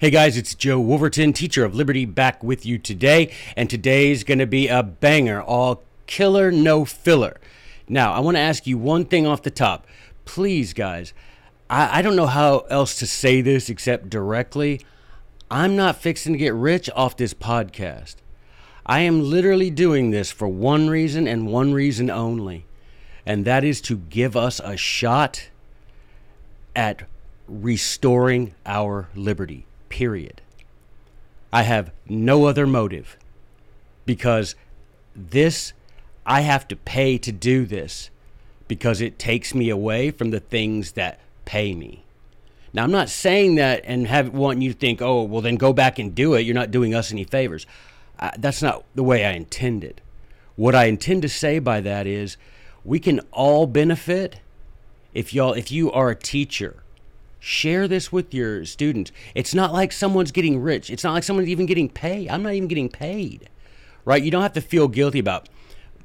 Hey guys, it's Joe Wolverton, teacher of Liberty, back with you today. And today's going to be a banger, all killer, no filler. Now, I want to ask you one thing off the top. Please, guys, I, I don't know how else to say this except directly. I'm not fixing to get rich off this podcast. I am literally doing this for one reason and one reason only, and that is to give us a shot at restoring our liberty period. I have no other motive because this, I have to pay to do this because it takes me away from the things that pay me. Now, I'm not saying that and have want you to think, oh, well, then go back and do it. You're not doing us any favors. Uh, that's not the way I intended. What I intend to say by that is we can all benefit if y'all if you are a teacher Share this with your students. It's not like someone's getting rich. It's not like someone's even getting paid. I'm not even getting paid, right? You don't have to feel guilty about,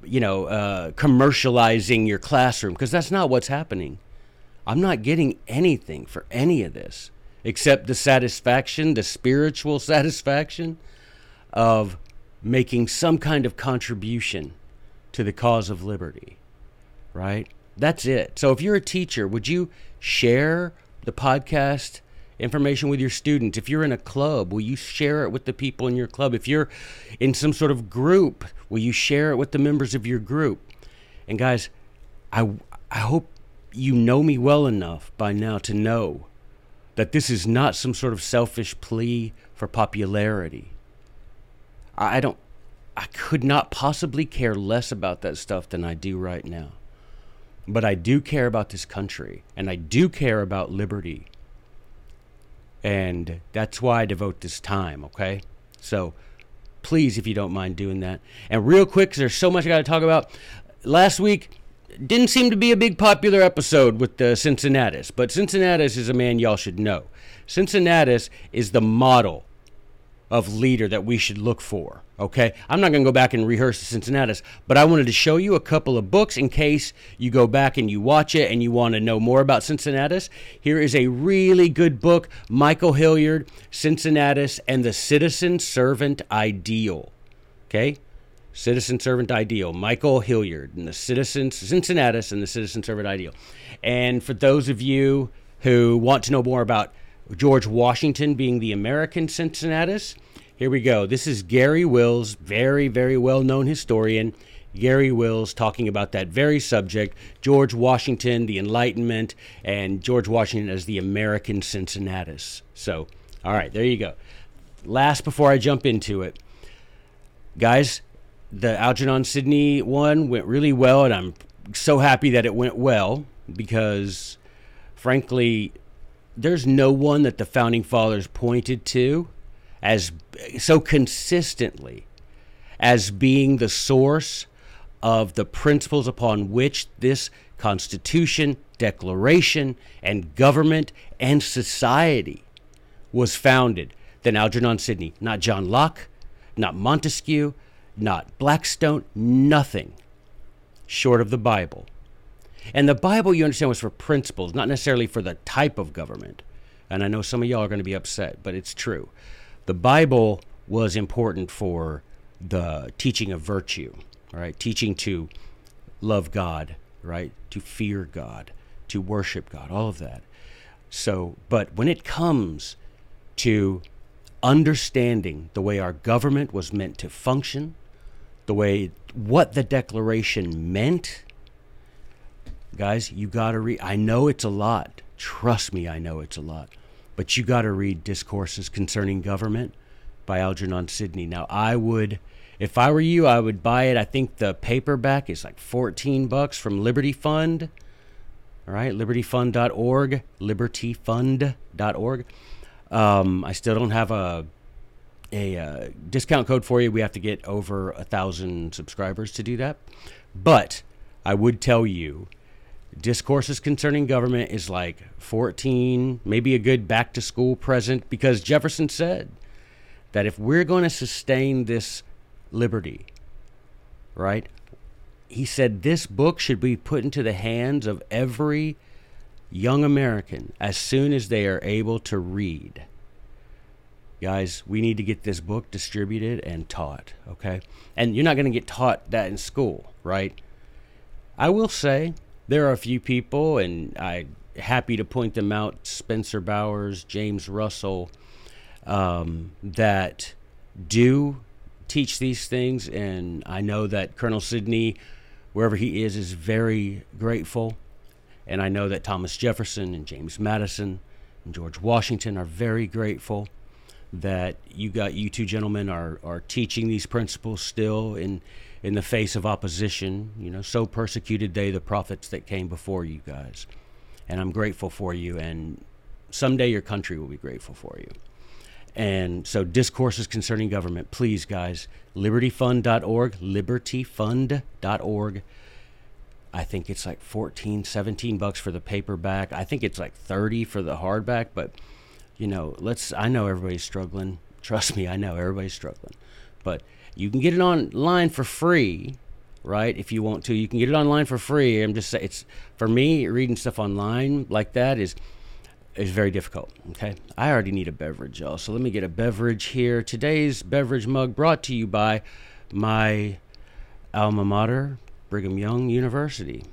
you know, uh, commercializing your classroom because that's not what's happening. I'm not getting anything for any of this except the satisfaction, the spiritual satisfaction of making some kind of contribution to the cause of liberty, right? That's it. So if you're a teacher, would you share the podcast information with your students. If you're in a club, will you share it with the people in your club? If you're in some sort of group, will you share it with the members of your group? And guys, I I hope you know me well enough by now to know that this is not some sort of selfish plea for popularity. I don't I could not possibly care less about that stuff than I do right now. But I do care about this country and I do care about liberty. And that's why I devote this time, okay? So please, if you don't mind doing that. And real quick, because there's so much I got to talk about. Last week, didn't seem to be a big popular episode with the Cincinnatus, but Cincinnatus is a man y'all should know. Cincinnatus is the model of leader that we should look for. Okay, I'm not going to go back and rehearse the Cincinnatus, but I wanted to show you a couple of books in case you go back and you watch it and you want to know more about Cincinnatus. Here is a really good book Michael Hillyard, Cincinnatus, and the Citizen Servant Ideal. Okay, Citizen Servant Ideal, Michael Hillyard, and the Citizen Cincinnatus and the Citizen Servant Ideal. And for those of you who want to know more about George Washington being the American Cincinnatus, here we go. This is Garry Wills, very, very well known historian. Garry Wills talking about that very subject George Washington, the Enlightenment, and George Washington as the American Cincinnatus. So, all right, there you go. Last before I jump into it, guys, the Algernon Sidney one went really well, and I'm so happy that it went well because, frankly, there's no one that the founding fathers pointed to as so consistently as being the source of the principles upon which this Constitution, Declaration, and government and society was founded than Algernon Sidney. Not John Locke, not Montesquieu, not Blackstone, nothing short of the Bible. And the Bible, you understand, was for principles, not necessarily for the type of government. And I know some of y'all are going to be upset, but it's true the Bible was important for the teaching of virtue, right? Teaching to love God, right? To fear God, to worship God, all of that. So, but when it comes to understanding the way our government was meant to function, the way what the declaration meant, guys, you got to read. I know it's a lot. Trust me, I know it's a lot. But you got to read Discourses Concerning Government by Algernon Sidney. Now, I would, if I were you, I would buy it. I think the paperback is like 14 bucks from Liberty Fund. All right, libertyfund.org, libertyfund.org. Um, I still don't have a a uh, discount code for you. We have to get over a thousand subscribers to do that. But I would tell you discourses concerning government is like 14, maybe a good back to school present because Jefferson said that if we're going to sustain this liberty, right? He said this book should be put into the hands of every young American as soon as they are able to read. Guys, we need to get this book distributed and taught, okay? And you're not going to get taught that in school, right? I will say there are a few people, and I'm happy to point them out Spencer Bowers, James Russell, um, that do teach these things. And I know that Colonel Sidney, wherever he is, is very grateful. And I know that Thomas Jefferson and James Madison and George Washington are very grateful that you got you two gentlemen are, are teaching these principles still in in the face of opposition. You know, so persecuted they the prophets that came before you guys. And I'm grateful for you and someday your country will be grateful for you. And so, discourses concerning government, please, guys, libertyfund.org, libertyfund.org. I think it's like 14, 17 bucks for the paperback. I think it's like 30 for the hardback, but you know, let's I know everybody's struggling. Trust me, I know everybody's struggling. But you can get it online for free, right? If you want to, you can get it online for free. I'm just saying it's for me reading stuff online like that is is very difficult. Okay, I already need a beverage, y'all. So let me get a beverage here. Today's beverage mug brought to you by my alma mater, Brigham Young University,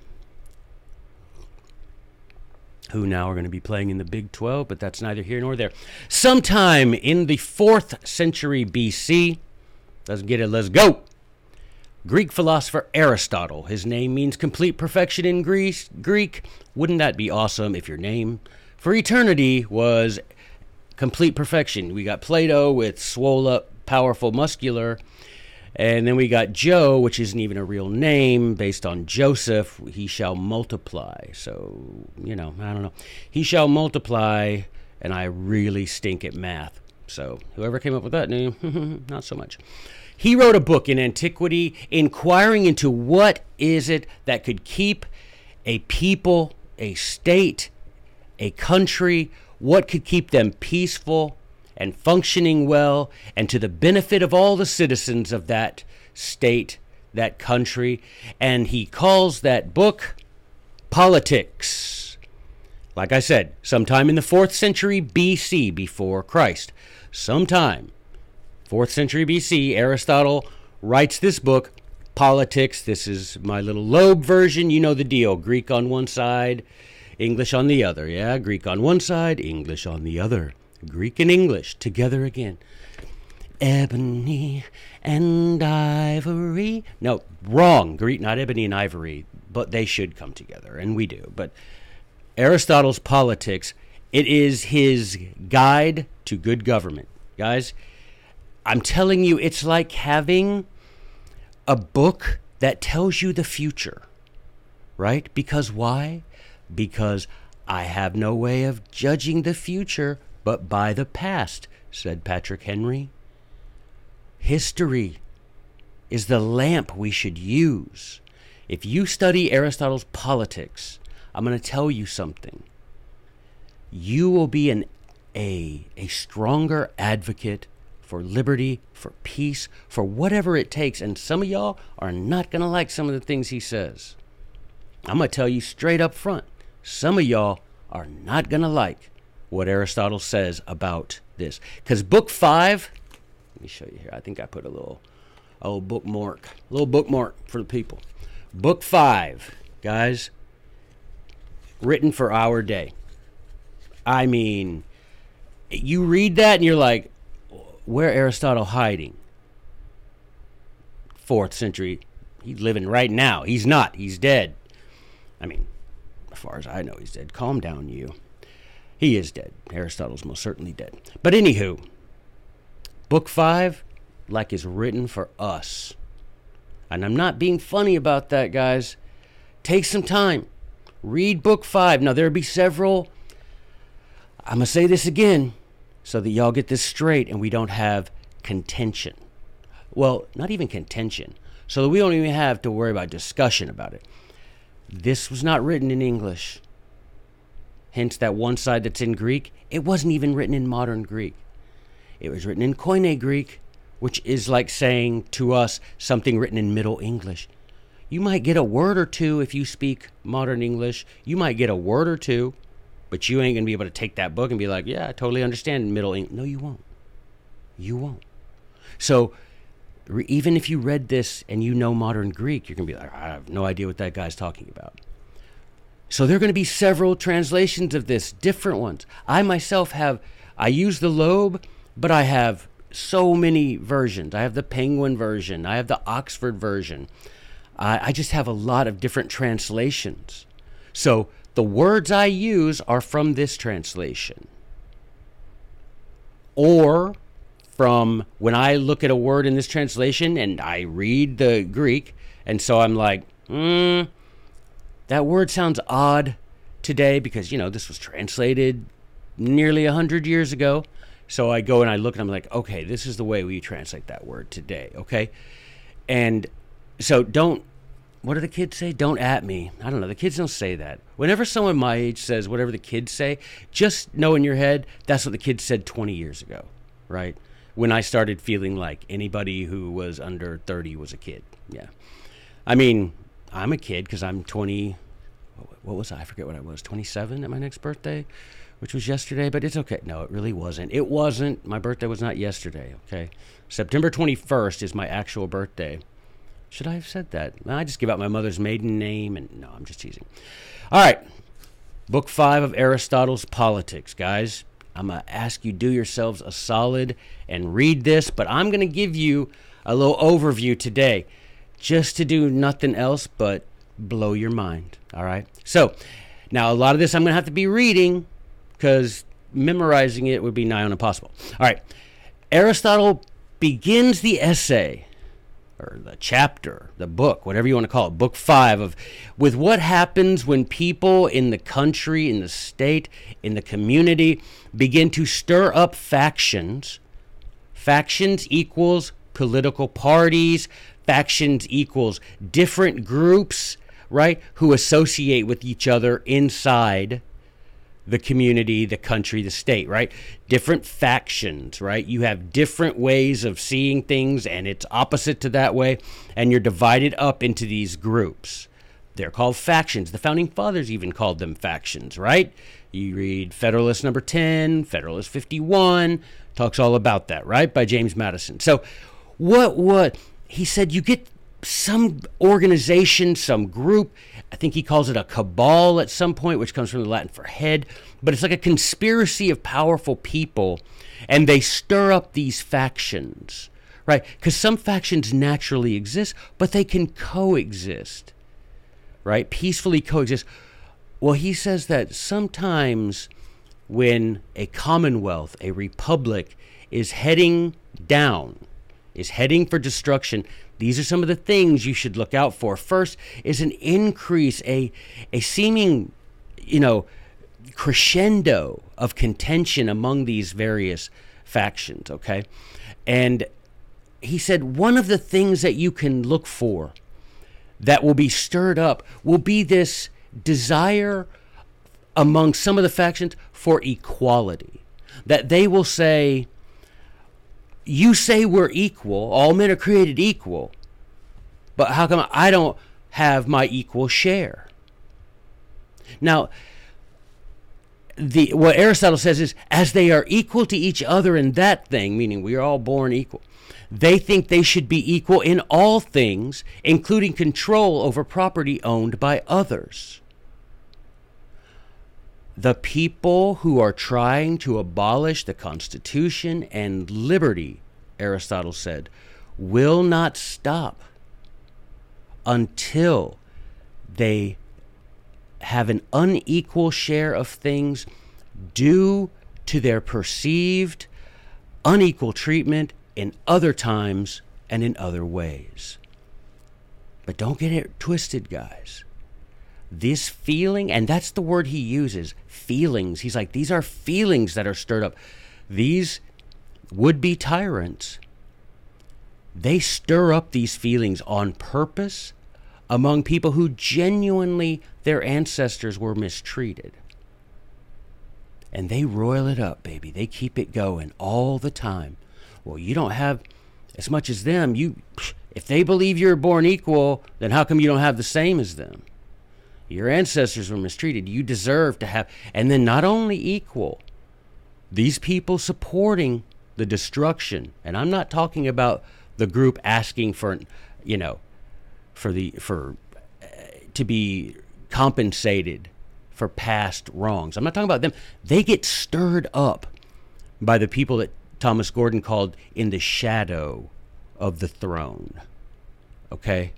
who now are going to be playing in the Big 12, but that's neither here nor there. Sometime in the fourth century BC, let's get it. Let's go. Greek philosopher Aristotle. His name means complete perfection in Greece, Greek. Wouldn't that be awesome if your name for eternity was complete perfection. We got Plato with swole up, powerful, muscular. And then we got Joe, which isn't even a real name, based on Joseph. He shall multiply. So, you know, I don't know. He shall multiply, and I really stink at math. So, whoever came up with that name, not so much. He wrote a book in antiquity inquiring into what is it that could keep a people, a state, a country, what could keep them peaceful and functioning well and to the benefit of all the citizens of that state, that country. And he calls that book Politics. Like I said, sometime in the 4th century BC before Christ, sometime 4th century BC, Aristotle writes this book, Politics. This is my little Loeb version. You know the deal Greek on one side, English on the other. Yeah, Greek on one side, English on the other. Greek and English together again. Ebony and ivory. No, wrong. Greek, not ebony and ivory, but they should come together, and we do. But Aristotle's Politics, it is his guide to good government. Guys, I'm telling you, it's like having a book that tells you the future, right? Because why? because I have no way of judging the future but by the past, said Patrick Henry. History is the lamp we should use. If you study Aristotle's politics, I'm going to tell you something. You will be an, a, a stronger advocate for liberty, for peace, for whatever it takes. And some of y'all are not going to like some of the things he says. I'm going to tell you straight up front some of y'all are not going to like what Aristotle says about this. Because book five, let me show you here. I think I put a little, oh, bookmark, a little bookmark for the people. Book five, guys, written for our day. I mean, you read that and you're like, where Aristotle hiding? Fourth century. He's living right now. He's not. He's dead. I mean, as far as I know, he's dead. Calm down, you. He is dead. Aristotle's most certainly dead. But anywho, book five, like is written for us. And I'm not being funny about that, guys. Take some time. Read book five. Now, there'll be several. I'm going to say this again so that y'all get this straight and we don't have contention. Well, not even contention. So that we don't even have to worry about discussion about it. This was not written in English. Hence, that one side that's in Greek, it wasn't even written in modern Greek. It was written in Koine Greek, which is like saying to us something written in Middle English. You might get a word or two if you speak modern English. You might get a word or two, but you ain't to be able to take that book and be like, yeah, I totally understand Middle English. No, you won't. You won't. So re- even if you read this and you know modern Greek, you're to be like, I have no idea what that guy's talking about. So there are to be several translations of this, different ones. I myself have, I use the Loeb, but I have so many versions. I have the Penguin version, I have the Oxford version. I, I just have a lot of different translations. So the words I use are from this translation. Or from when I look at a word in this translation and I read the Greek, and so I'm like, hmm, that word sounds odd today because, you know, this was translated nearly 100 years ago. So I go and I look and I'm like, okay, this is the way we translate that word today, okay? And so don't what do the kids say? Don't at me. I don't know. The kids don't say that. Whenever someone my age says whatever the kids say, just know in your head that's what the kids said 20 years ago, right? When I started feeling like anybody who was under 30 was a kid. Yeah. I mean, I'm a kid because I'm 20. What was I? I forget what I was. 27 at my next birthday, which was yesterday, but it's okay. No, it really wasn't. It wasn't. My birthday was not yesterday, okay? September 21st is my actual birthday. Should I have said that? I just give out my mother's maiden name, and no, I'm just teasing. All right, book five of Aristotle's Politics, guys. I'm gonna ask you do yourselves a solid and read this, but I'm gonna give you a little overview today, just to do nothing else but blow your mind. All right. So now a lot of this I'm gonna have to be reading because memorizing it would be nigh on impossible. All right. Aristotle begins the essay or the chapter, the book, whatever you want to call it, book five of with what happens when people in the country, in the state, in the community begin to stir up factions. Factions equals political parties, factions equals different groups, right, who associate with each other inside the community, the country, the state, right? Different factions, right? You have different ways of seeing things, and it's opposite to that way, and you're divided up into these groups. They're called factions. The founding fathers even called them factions, right? You read Federalist number 10, Federalist 51, talks all about that, right? By James Madison. So, what, what, he said, you get some organization, some group. I think he calls it a cabal at some point, which comes from the Latin for head. But it's like a conspiracy of powerful people, and they stir up these factions, right? Because some factions naturally exist, but they can coexist, right? Peacefully coexist. Well, he says that sometimes when a commonwealth, a republic, is heading down, is heading for destruction, these are some of the things you should look out for. First is an increase, a, a seeming, you know, crescendo of contention among these various factions, okay? And he said one of the things that you can look for that will be stirred up will be this desire among some of the factions for equality. That they will say, you say we're equal, all men are created equal, but how come I don't have my equal share? Now, the what Aristotle says is as they are equal to each other in that thing, meaning we are all born equal. They think they should be equal in all things, including control over property owned by others. The people who are trying to abolish the Constitution and liberty, Aristotle said, will not stop until they have an unequal share of things due to their perceived unequal treatment in other times and in other ways. But don't get it twisted, guys this feeling, and that's the word he uses feelings. He's like, these are feelings that are stirred up. These would be tyrants. They stir up these feelings on purpose among people who genuinely their ancestors were mistreated. And they roil it up, baby. They keep it going all the time. Well, you don't have as much as them. You if they believe you're born equal, then how come you don't have the same as them? Your ancestors were mistreated. You deserve to have, and then not only equal, these people supporting the destruction. And I'm not talking about the group asking for, you know, for the for uh, to be compensated for past wrongs. I'm not talking about them. They get stirred up by the people that Thomas Gordon called in the shadow of the throne. Okay?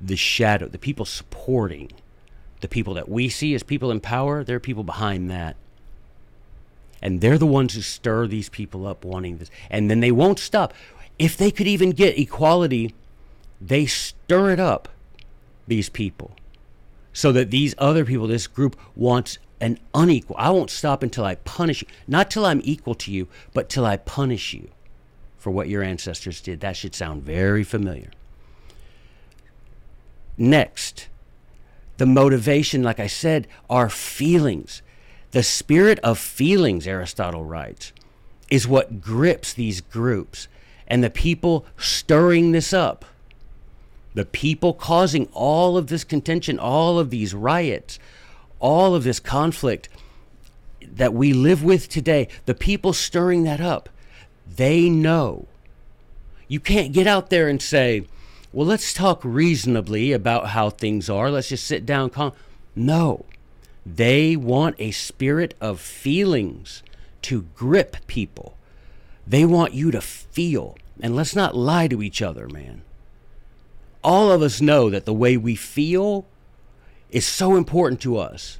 The shadow, the people supporting the people that we see as people in power, there are people behind that. And they're the ones who stir these people up wanting this. And then they won't stop. If they could even get equality, they stir it up, these people, so that these other people, this group, wants an unequal. I won't stop until I punish you. Not till I'm equal to you, but till I punish you for what your ancestors did. That should sound very familiar. Next, the motivation, like I said, are feelings. The spirit of feelings, Aristotle writes, is what grips these groups and the people stirring this up. The people causing all of this contention, all of these riots, all of this conflict that we live with today, the people stirring that up, they know. You can't get out there and say, well, let's talk reasonably about how things are. Let's just sit down. Calm. No. They want a spirit of feelings to grip people. They want you to feel. And let's not lie to each other, man. All of us know that the way we feel is so important to us.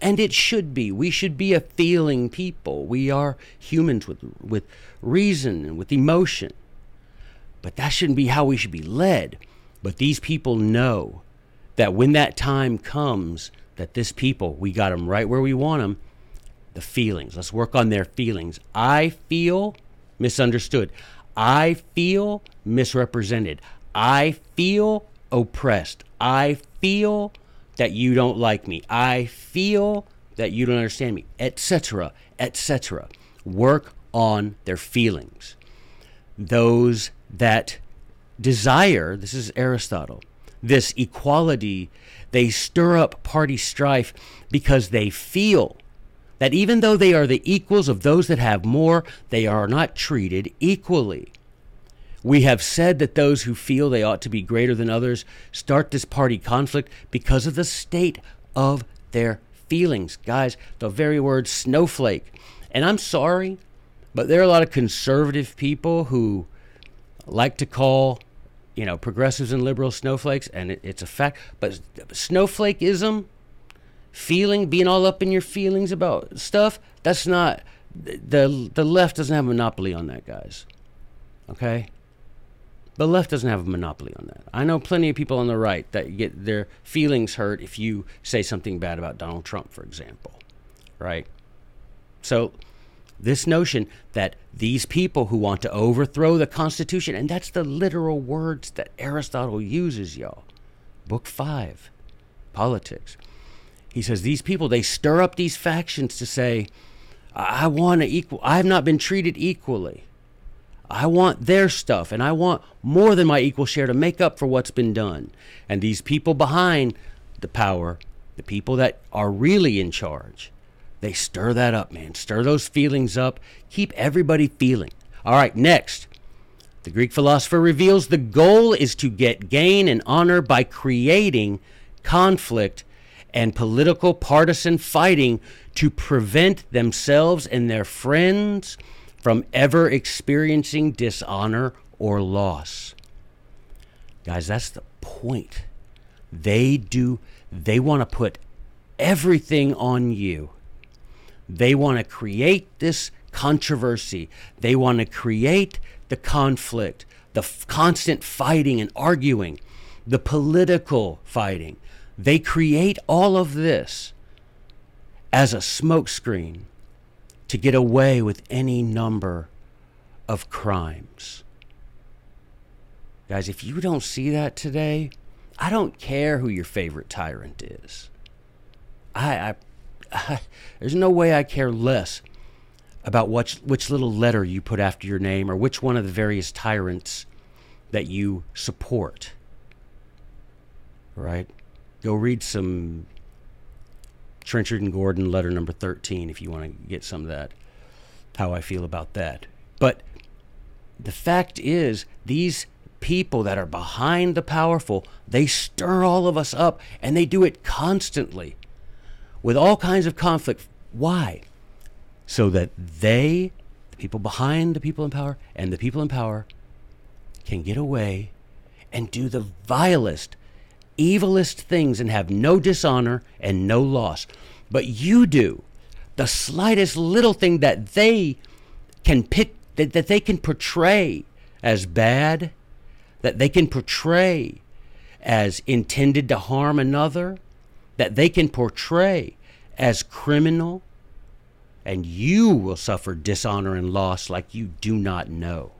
And it should be. We should be a feeling people. We are humans with, with reason and with emotion. But that shouldn't be how we should be led. But these people know that when that time comes, that this people, we got them right where we want them. The feelings. Let's work on their feelings. I feel misunderstood. I feel misrepresented. I feel oppressed. I feel that you don't like me. I feel that you don't understand me, etc., etc. Work on their feelings. Those that desire, this is Aristotle, this equality, they stir up party strife because they feel that even though they are the equals of those that have more, they are not treated equally. We have said that those who feel they ought to be greater than others start this party conflict because of the state of their feelings. Guys, the very word snowflake. And I'm sorry, but there are a lot of conservative people who like to call, you know, progressives and liberals snowflakes, and it, it's a fact. But snowflakeism, feeling, being all up in your feelings about stuff, that's not the the left doesn't have a monopoly on that, guys. Okay. The left doesn't have a monopoly on that. I know plenty of people on the right that get their feelings hurt if you say something bad about Donald Trump, for example. Right? So this notion that these people who want to overthrow the Constitution, and that's the literal words that Aristotle uses, y'all. Book five, politics. He says these people, they stir up these factions to say, I want to equal, I have not been treated equally. I want their stuff, and I want more than my equal share to make up for what's been done. And these people behind the power, the people that are really in charge, they stir that up, man. Stir those feelings up. Keep everybody feeling. All right, next. The Greek philosopher reveals the goal is to get gain and honor by creating conflict and political partisan fighting to prevent themselves and their friends from ever experiencing dishonor or loss. Guys, that's the point. They do, they want to put everything on you they want to create this controversy. They want to create the conflict, the f- constant fighting and arguing, the political fighting. They create all of this as a smokescreen to get away with any number of crimes. Guys, if you don't see that today, I don't care who your favorite tyrant is. I, I there's no way I care less about which, which little letter you put after your name or which one of the various tyrants that you support. Right? Go read some Trenchard and Gordon letter number 13 if you want to get some of that, how I feel about that. But the fact is, these people that are behind the powerful, they stir all of us up and they do it constantly with all kinds of conflict. Why? So that they, the people behind the people in power, and the people in power can get away and do the vilest, evilest things and have no dishonor and no loss. But you do the slightest little thing that they can pick, that, that they can portray as bad, that they can portray as intended to harm another, that they can portray as criminal, and you will suffer dishonor and loss like you do not know.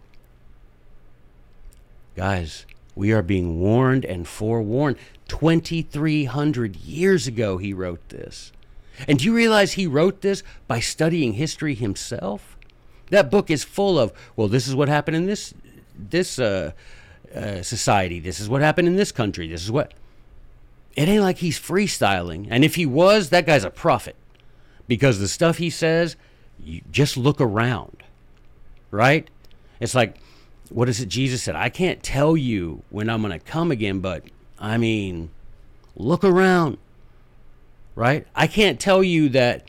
Guys, we are being warned and forewarned. 2,300 years ago, he wrote this. And do you realize he wrote this by studying history himself? That book is full of, well, this is what happened in this, this uh, uh, society. This is what happened in this country. This is what. It ain't like he's freestyling. And if he was, that guy's a prophet. Because the stuff he says, you just look around. Right? It's like, what is it Jesus said? I can't tell you when I'm going to come again, but I mean, look around. Right? I can't tell you that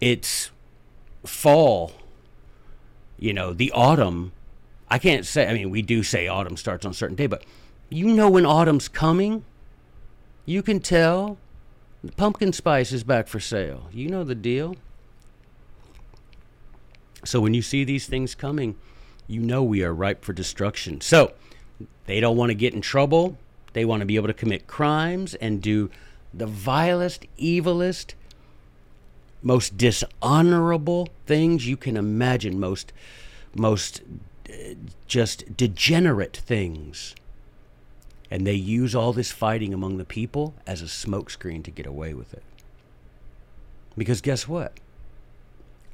it's fall, you know, the autumn. I can't say, I mean, we do say autumn starts on a certain day, but you know when autumn's coming. You can tell. The pumpkin spice is back for sale. You know the deal. So when you see these things coming, you know we are ripe for destruction. So they don't want to get in trouble. They want to be able to commit crimes and do the vilest, evilest, most dishonorable things you can imagine, most, most uh, just degenerate things. And they use all this fighting among the people as a smokescreen to get away with it. Because guess what?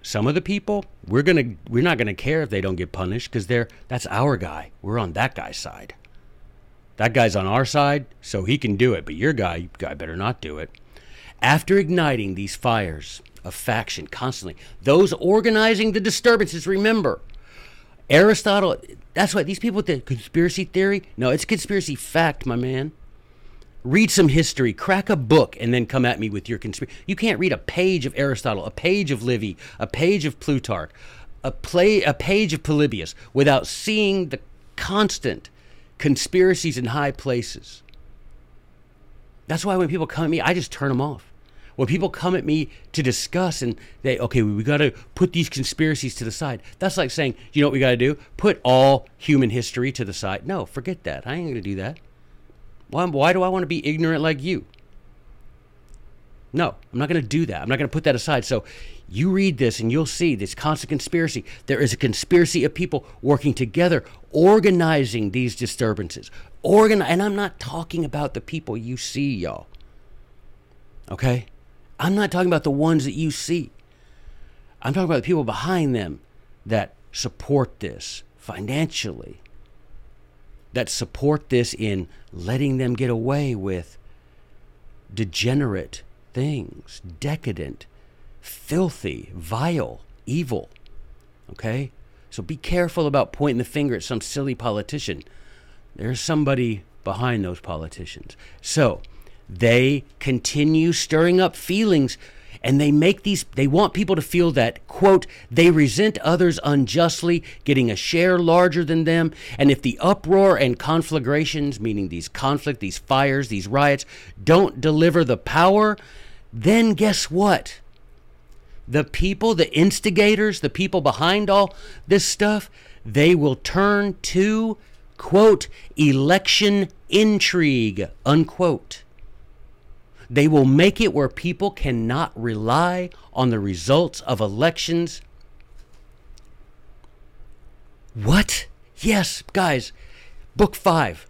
Some of the people, we're gonna we're not gonna care if they don't get punished because they're that's our guy. We're on that guy's side. That guy's on our side, so he can do it, but your guy, you guy better not do it. After igniting these fires of faction constantly, those organizing the disturbances, remember, Aristotle, that's why these people with the conspiracy theory, no, it's conspiracy fact, my man read some history, crack a book, and then come at me with your conspiracy. You can't read a page of Aristotle, a page of Livy, a page of Plutarch, a play, a page of Polybius without seeing the constant conspiracies in high places. That's why when people come at me, I just turn them off. When people come at me to discuss and they, okay, we got to put these conspiracies to the side. That's like saying, you know what we got to do? Put all human history to the side. No, forget that. I ain't going to do that. Why, why do I want to be ignorant like you? No, I'm not going to do that. I'm not going to put that aside. So you read this and you'll see this constant conspiracy. There is a conspiracy of people working together, organizing these disturbances. Organ- and I'm not talking about the people you see, y'all. Okay? I'm not talking about the ones that you see. I'm talking about the people behind them that support this financially, that support this in letting them get away with degenerate things, decadent, filthy, vile, evil. Okay? So be careful about pointing the finger at some silly politician. There's somebody behind those politicians. So they continue stirring up feelings and they make these they want people to feel that quote they resent others unjustly getting a share larger than them. And if the uproar and conflagrations meaning these conflict these fires these riots don't deliver the power then guess what? The people the instigators the people behind all this stuff they will turn to quote election intrigue unquote they will make it where people cannot rely on the results of elections. What? Yes, guys, book five.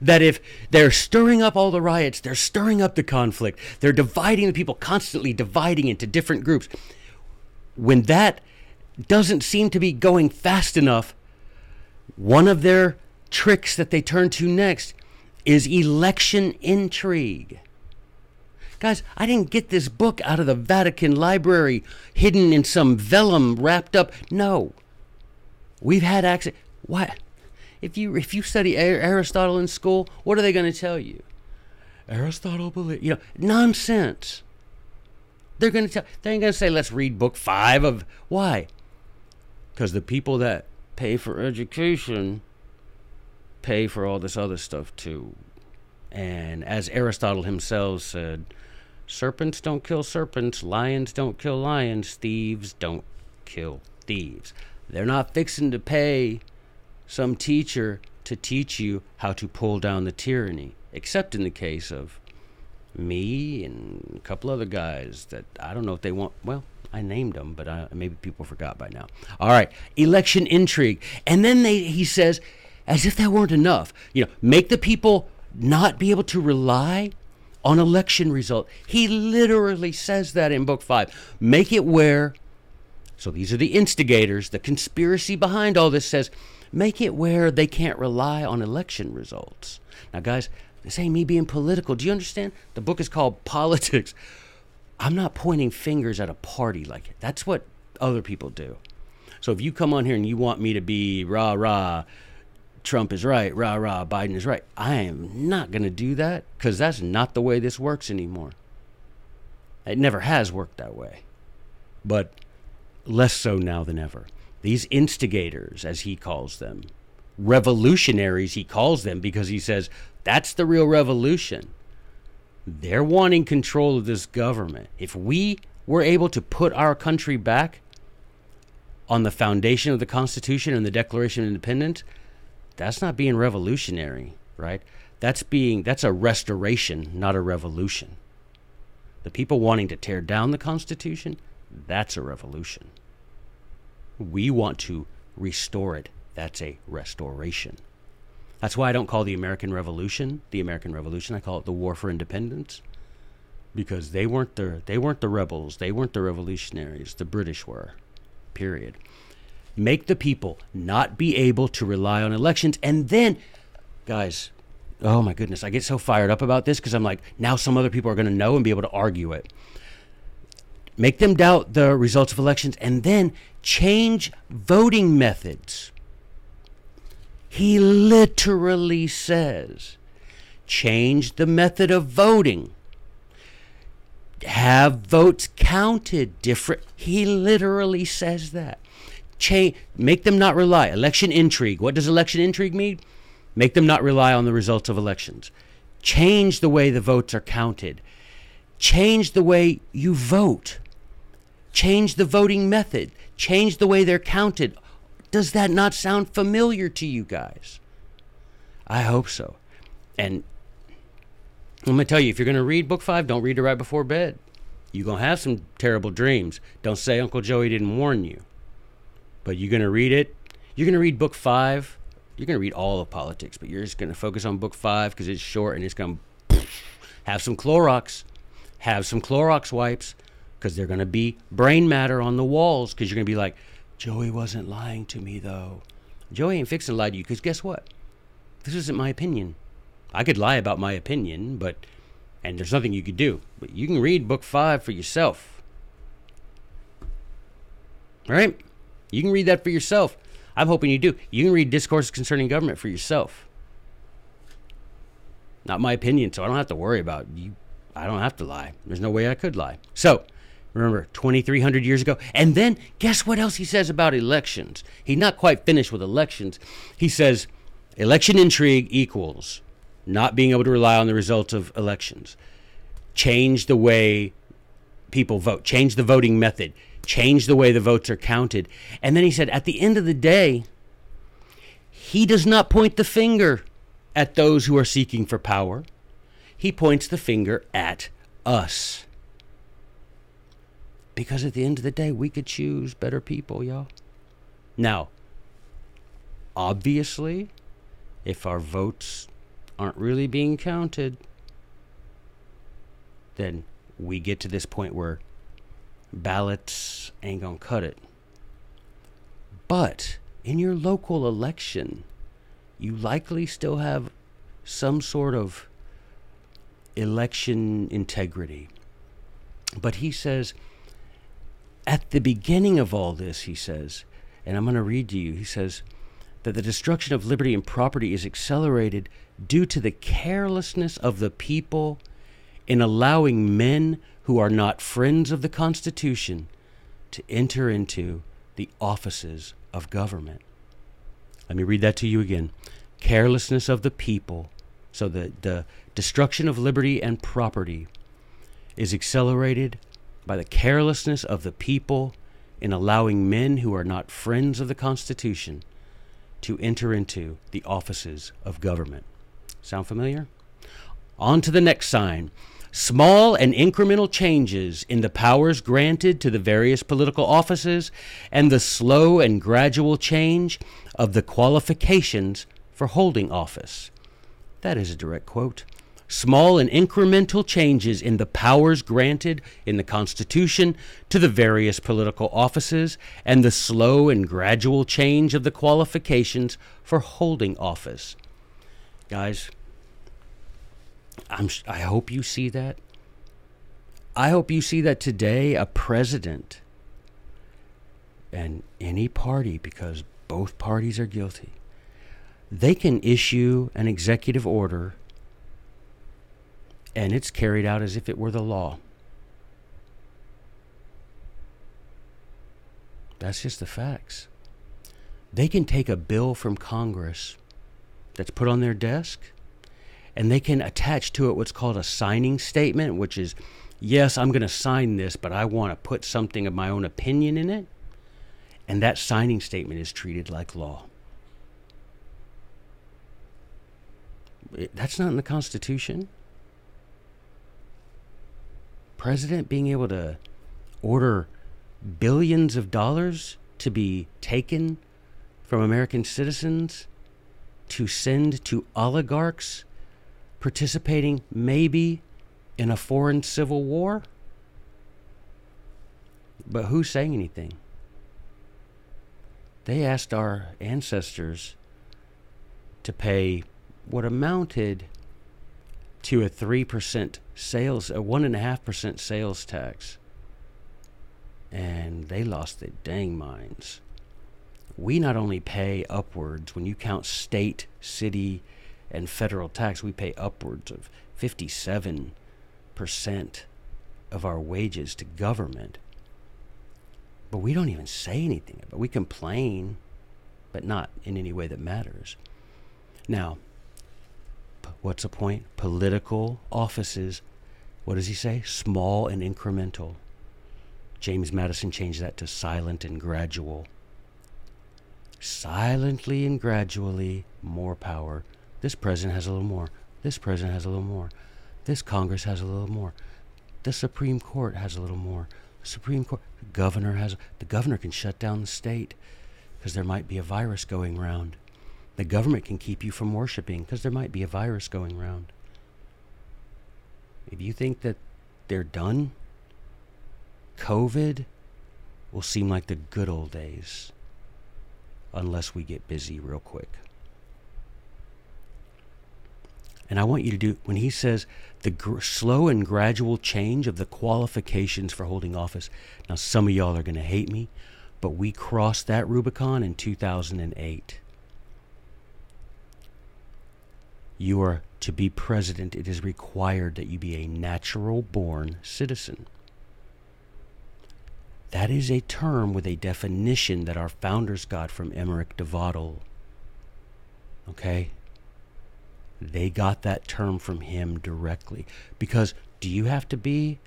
That if they're stirring up all the riots, they're stirring up the conflict, they're dividing the people, constantly dividing into different groups. When that doesn't seem to be going fast enough, one of their tricks that they turn to next is election intrigue. Guys, I didn't get this book out of the Vatican Library hidden in some vellum wrapped up. No. We've had access. What? If you if you study Aristotle in school, what are they going to tell you? Aristotle believed, you know, nonsense. They're going to tell. They ain't going to say, "Let's read book five of." Why? Because the people that pay for education pay for all this other stuff too. And as Aristotle himself said, serpents don't kill serpents, lions don't kill lions, thieves don't kill thieves. They're not fixing to pay some teacher to teach you how to pull down the tyranny, except in the case of me and a couple other guys that I don't know if they want. Well, I named them, but I, maybe people forgot by now. All right, election intrigue, and then they he says, as if that weren't enough, you know, make the people not be able to rely on election result. He literally says that in book five. Make it where. So these are the instigators. The conspiracy behind all this says make it where they can't rely on election results. Now, guys, this ain't me being political. Do you understand? The book is called Politics. I'm not pointing fingers at a party like it. That's what other people do. So if you come on here and you want me to be rah rah, Trump is right, rah rah, Biden is right, I am not going to do that because that's not the way this works anymore. It never has worked that way, but less so now than ever. These instigators, as he calls them, revolutionaries, he calls them because he says that's the real revolution. They're wanting control of this government. If we were able to put our country back on the foundation of the Constitution and the Declaration of Independence, that's not being revolutionary, right? That's being that's a restoration, not a revolution. The people wanting to tear down the Constitution, that's a revolution. We want to restore it. That's a restoration. That's why I don't call the American Revolution the American Revolution. I call it the War for Independence because they weren't the they weren't the rebels, they weren't the revolutionaries. The British were. Period. Make the people not be able to rely on elections and then guys, oh my goodness, I get so fired up about this because I'm like now some other people are going to know and be able to argue it. Make them doubt the results of elections and then change voting methods. He literally says, change the method of voting. Have votes counted different. He literally says that. Change, make them not rely. Election intrigue. What does election intrigue mean? Make them not rely on the results of elections. Change the way the votes are counted. Change the way you vote. Change the voting method. Change the way they're counted. Does that not sound familiar to you guys? I hope so. And I'm going to tell you if you're going to read book five, don't read it right before bed. You're going to have some terrible dreams. Don't say Uncle Joey didn't warn you. But you're going to read it. You're going to read book five. You're going to read all of politics, but you're just going to focus on book five because it's short and it's going to have some Clorox. Have some Clorox wipes because they're going to be brain matter on the walls because you're going to be like, Joey wasn't lying to me though. Joey ain't fixing to lie to you because guess what? This isn't my opinion. I could lie about my opinion, but and there's nothing you could do. But you can read book five for yourself. All right? You can read that for yourself. I'm hoping you do. You can read Discourses Concerning Government for yourself. Not my opinion, so I don't have to worry about you. I don't have to lie. There's no way I could lie. So, Remember, 2,300 years ago. And then guess what else he says about elections? He's not quite finished with elections. He says election intrigue equals not being able to rely on the results of elections. Change the way people vote, change the voting method, change the way the votes are counted. And then he said, at the end of the day, he does not point the finger at those who are seeking for power. He points the finger at us. Because at the end of the day, we could choose better people, y'all. Now, obviously, if our votes aren't really being counted, then we get to this point where ballots ain't gonna cut it. But in your local election, you likely still have some sort of election integrity. But he says at the beginning of all this, he says, And I'm going to read to you. He says that the destruction of liberty and property is accelerated due to the carelessness of the people in allowing men who are not friends of the Constitution to enter into the offices of government. Let me read that to you again. Carelessness of the people. So the, the destruction of liberty and property is accelerated by the carelessness of the people in allowing men who are not friends of the Constitution to enter into the offices of government. Sound familiar? On to the next sign. Small and incremental changes in the powers granted to the various political offices and the slow and gradual change of the qualifications for holding office. That is a direct quote. Small and incremental changes in the powers granted in the Constitution to the various political offices and the slow and gradual change of the qualifications for holding office. Guys, I'm, I hope you see that. I hope you see that today a president and any party, because both parties are guilty, they can issue an executive order and it's carried out as if it were the law. That's just the facts. They can take a bill from Congress that's put on their desk and they can attach to it what's called a signing statement, which is, yes, I'm going to sign this, but I want to put something of my own opinion in it. And that signing statement is treated like law. That's not in the Constitution. President being able to order billions of dollars to be taken from American citizens to send to oligarchs participating maybe in a foreign civil war? But who's saying anything? They asked our ancestors to pay what amounted to a 3% sales, a 1.5% sales tax. And they lost their dang minds. We not only pay upwards, when you count state, city, and federal tax, we pay upwards of 57% of our wages to government. But we don't even say anything about it. We complain, but not in any way that matters. Now, what's the point? Political offices, what does he say? Small and incremental. James Madison changed that to silent and gradual. Silently and gradually, more power this president has a little more. This president has a little more. This Congress has a little more. The Supreme Court has a little more. The Supreme Court, the governor has, the governor can shut down the state because there might be a virus going around. The government can keep you from worshiping because there might be a virus going around. If you think that they're done, COVID will seem like the good old days unless we get busy real quick. And I want you to do, when he says the gr- slow and gradual change of the qualifications for holding office. Now, some of y'all are going to hate me, but we crossed that Rubicon in 2008. You are to be president, it is required that you be a natural born citizen. That is a term with a definition that our founders got from Emmerich de Vattel. Okay? They got that term from him directly. Because do you have to be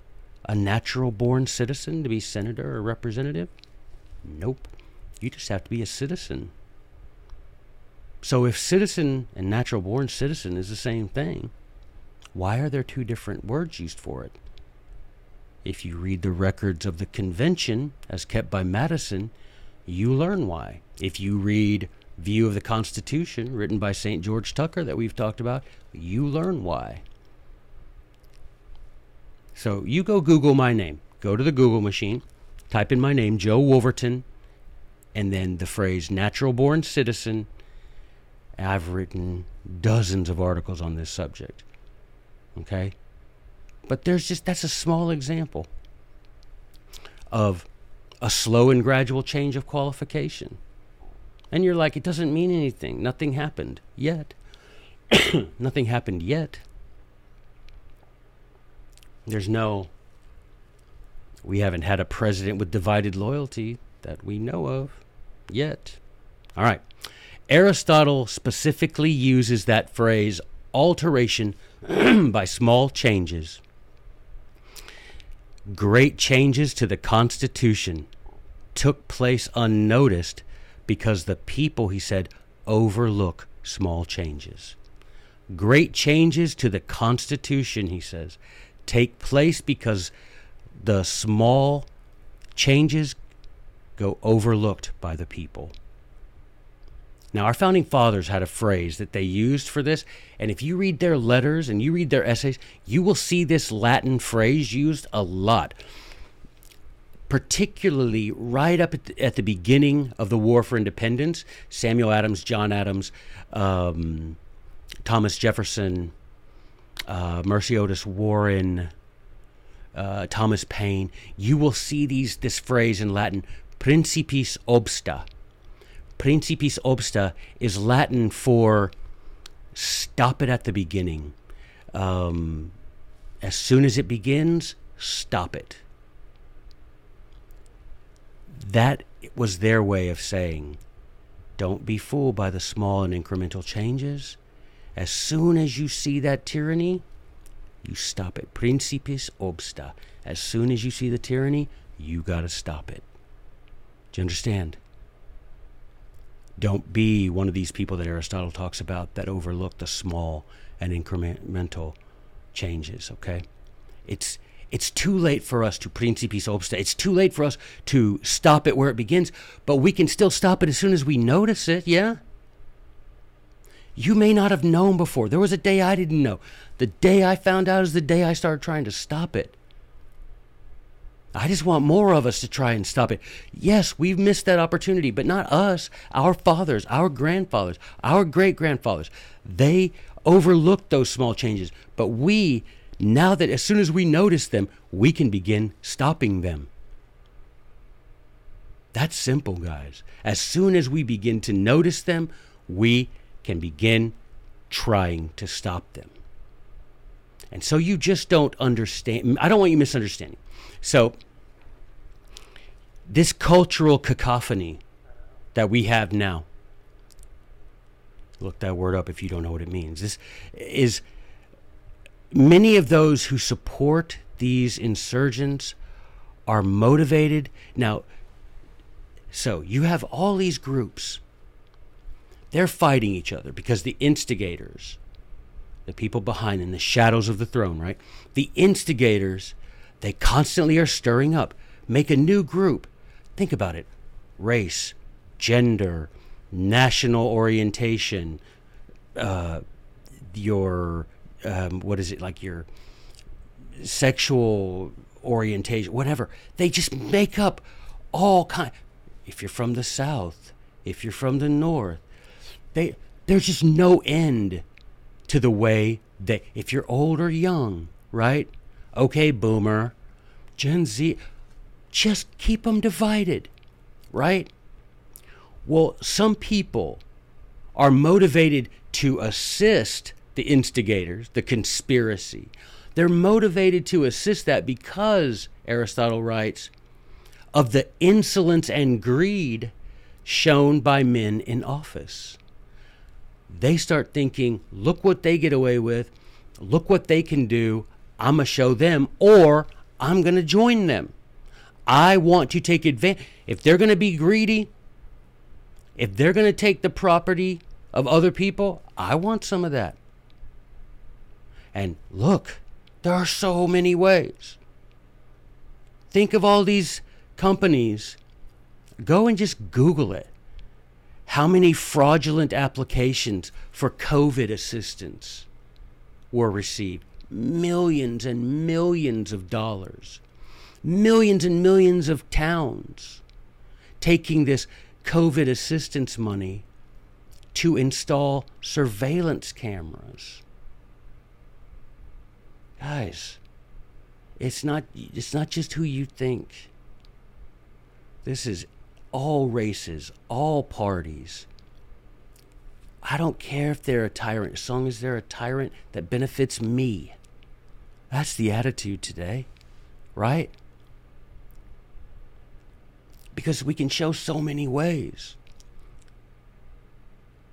a natural born citizen to be senator or representative? Nope. You just have to be a citizen. So if citizen and natural born citizen is the same thing, why are there two different words used for it? If you read the records of the convention as kept by Madison, you learn why. If you read view of the Constitution written by St. George Tucker that we've talked about, you learn why. So you go Google my name. Go to the Google machine, type in my name, Joe Wolverton, and then the phrase natural born citizen. I've written dozens of articles on this subject. Okay? But there's just, that's a small example of a slow and gradual change of qualification. And you're like, it doesn't mean anything. Nothing happened yet. Nothing happened yet. There's no, we haven't had a president with divided loyalty that we know of yet. All right. Aristotle specifically uses that phrase alteration by small changes. Great changes to the Constitution took place unnoticed because the people, he said, overlook small changes. Great changes to the Constitution, he says, take place because the small changes go overlooked by the people. Now, our founding fathers had a phrase that they used for this, and if you read their letters and you read their essays, you will see this Latin phrase used a lot, particularly right up at the, at the beginning of the War for Independence. Samuel Adams, John Adams, um, Thomas Jefferson, uh, Mercy Otis Warren, uh, Thomas Paine. You will see these this phrase in Latin, principiis obsta Principiis obsta is Latin for stop it at the beginning. Um, as soon as it begins, stop it. That was their way of saying, don't be fooled by the small and incremental changes. As soon as you see that tyranny, you stop it. Principiis obsta. As soon as you see the tyranny, you got to stop it. Do you understand? Don't be one of these people that Aristotle talks about that overlook the small and incremental changes, okay? It's it's too late for us to principiis obsta. It's too late for us to stop it where it begins, but we can still stop it as soon as we notice it, yeah? You may not have known before. There was a day I didn't know. The day I found out is the day I started trying to stop it. I just want more of us to try and stop it. Yes, we've missed that opportunity, but not us, our fathers, our grandfathers, our great grandfathers. They overlooked those small changes, but we, now that as soon as we notice them, we can begin stopping them. That's simple, guys. As soon as we begin to notice them, we can begin trying to stop them. And so you just don't understand. I don't want you misunderstanding. So, this cultural cacophony that we have now, look that word up if you don't know what it means. This is many of those who support these insurgents are motivated. Now, so you have all these groups. They're fighting each other because the instigators, the people behind in the shadows of the throne, right? The instigators they constantly are stirring up. Make a new group. Think about it race, gender, national orientation, uh, your, um, what is it, like your sexual orientation, whatever. They just make up all kind. If you're from the South, if you're from the North, they, there's just no end to the way that, if you're old or young, right? Okay, boomer, Gen Z, just keep them divided, right? Well, some people are motivated to assist the instigators, the conspiracy. They're motivated to assist that because, Aristotle writes, of the insolence and greed shown by men in office. They start thinking, look what they get away with, look what they can do. I'm going to show them, or I'm going to join them. I want to take advantage. If they're going to be greedy, if they're going to take the property of other people, I want some of that. And look, there are so many ways. Think of all these companies. Go and just Google it. How many fraudulent applications for COVID assistance were received? millions and millions of dollars, millions and millions of towns taking this COVID assistance money to install surveillance cameras. Guys, it's not it's not just who you think. This is all races, all parties. I don't care if they're a tyrant, as long as they're a tyrant that benefits me. That's the attitude today, right? Because we can show so many ways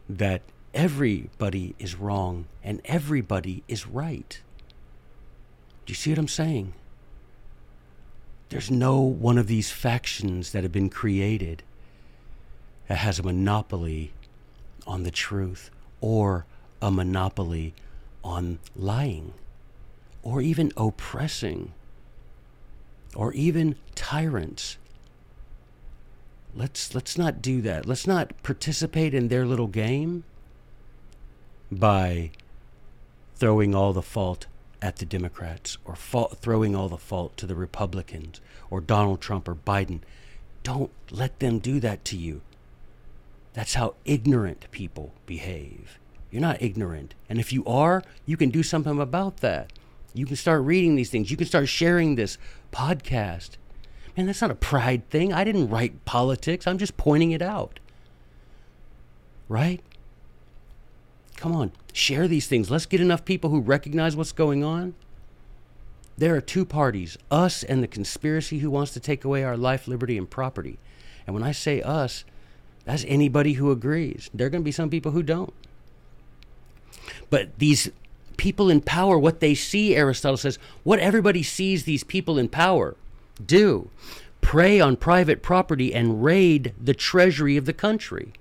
that everybody is wrong and everybody is right. Do you see what I'm saying? There's no one of these factions that have been created that has a monopoly on the truth or a monopoly on lying or even oppressing or even tyrants. Let's let's not do that. Let's not participate in their little game by throwing all the fault at the Democrats or throwing all the fault to the Republicans or Donald Trump or Biden. Don't let them do that to you. That's how ignorant people behave. You're not ignorant. And if you are, you can do something about that. You can start reading these things. You can start sharing this podcast. Man, that's not a pride thing. I didn't write politics. I'm just pointing it out. Right? Come on, share these things. Let's get enough people who recognize what's going on. There are two parties us and the conspiracy who wants to take away our life, liberty, and property. And when I say us, that's anybody who agrees. There are going to be some people who don't. But these people in power, what they see, Aristotle says, what everybody sees these people in power do prey on private property and raid the treasury of the country.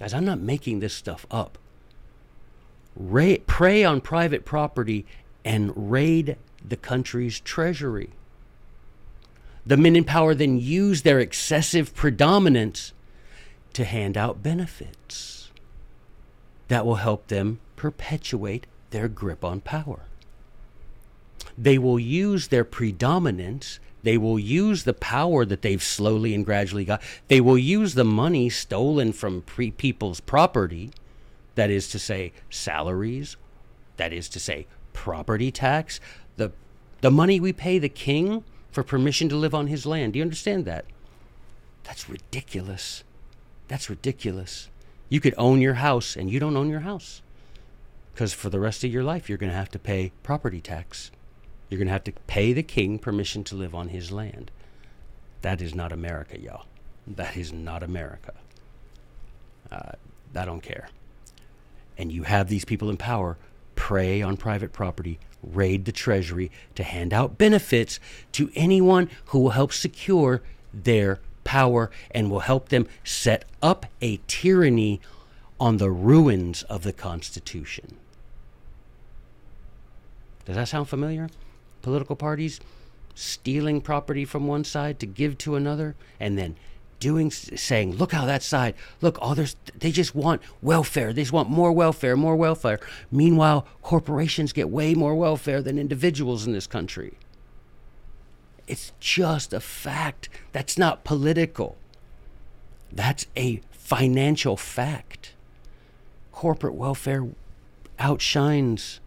Guys, I'm not making this stuff up. Ra- prey on private property and raid the country's treasury. The men in power then use their excessive predominance to hand out benefits that will help them perpetuate their grip on power. They will use their predominance, they will use the power that they've slowly and gradually got, they will use the money stolen from pre- people's property, that is to say, salaries, that is to say, property tax, the, the money we pay the king for permission to live on his land. Do you understand that? That's ridiculous. That's ridiculous. You could own your house and you don't own your house. Because for the rest of your life, you're going to have to pay property tax. You're going to have to pay the king permission to live on his land. That is not America, y'all. That is not America. Uh, I don't care. And you have these people in power prey on private property, raid the treasury to hand out benefits to anyone who will help secure their power and will help them set up a tyranny on the ruins of the Constitution. Does that sound familiar? Political parties stealing property from one side to give to another and then doing saying look how that side look all there's they just want welfare. They just want more welfare more welfare. Meanwhile corporations get way more welfare than individuals in this country. It's just a fact. That's not political. That's a financial fact. Corporate welfare outshines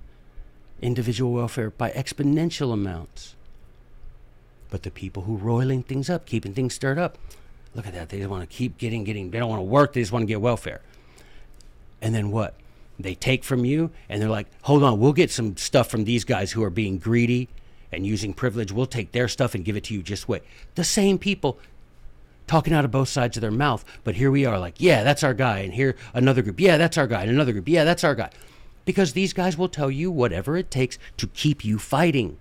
individual welfare by exponential amounts but the people who roiling things up keeping things stirred up Look at that. They just want to keep getting, getting. They don't want to work. They just want to get welfare. And then what? They take from you and they're like, hold on, we'll get some stuff from these guys who are being greedy and using privilege. We'll take their stuff and give it to you just wait. The same people talking out of both sides of their mouth. But here we are, like, yeah, that's our guy. And here another group, yeah, that's our guy. And another group, yeah, that's our guy. Because these guys will tell you whatever it takes to keep you fighting.